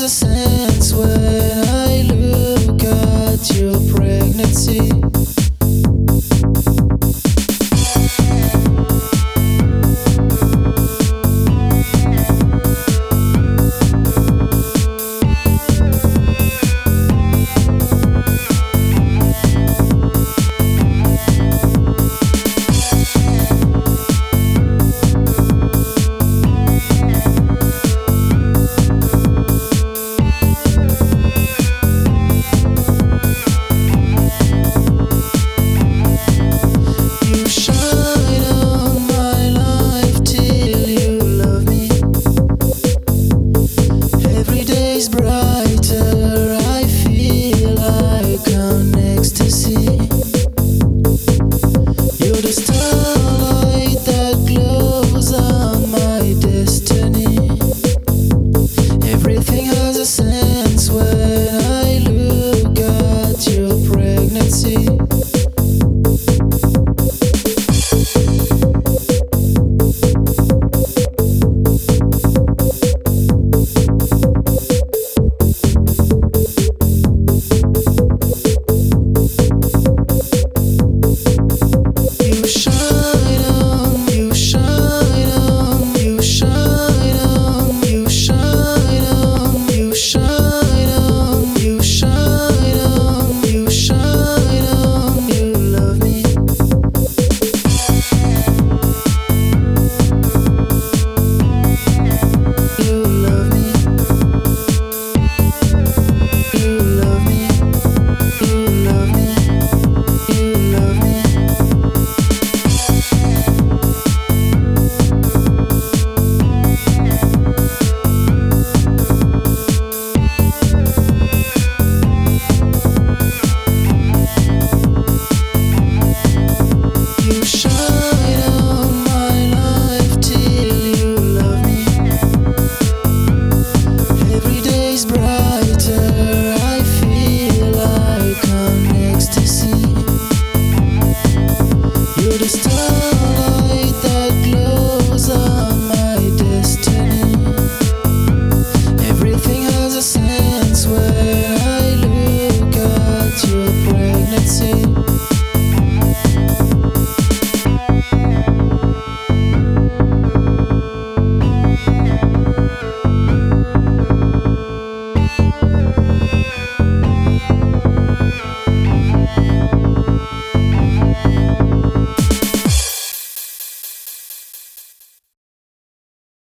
the same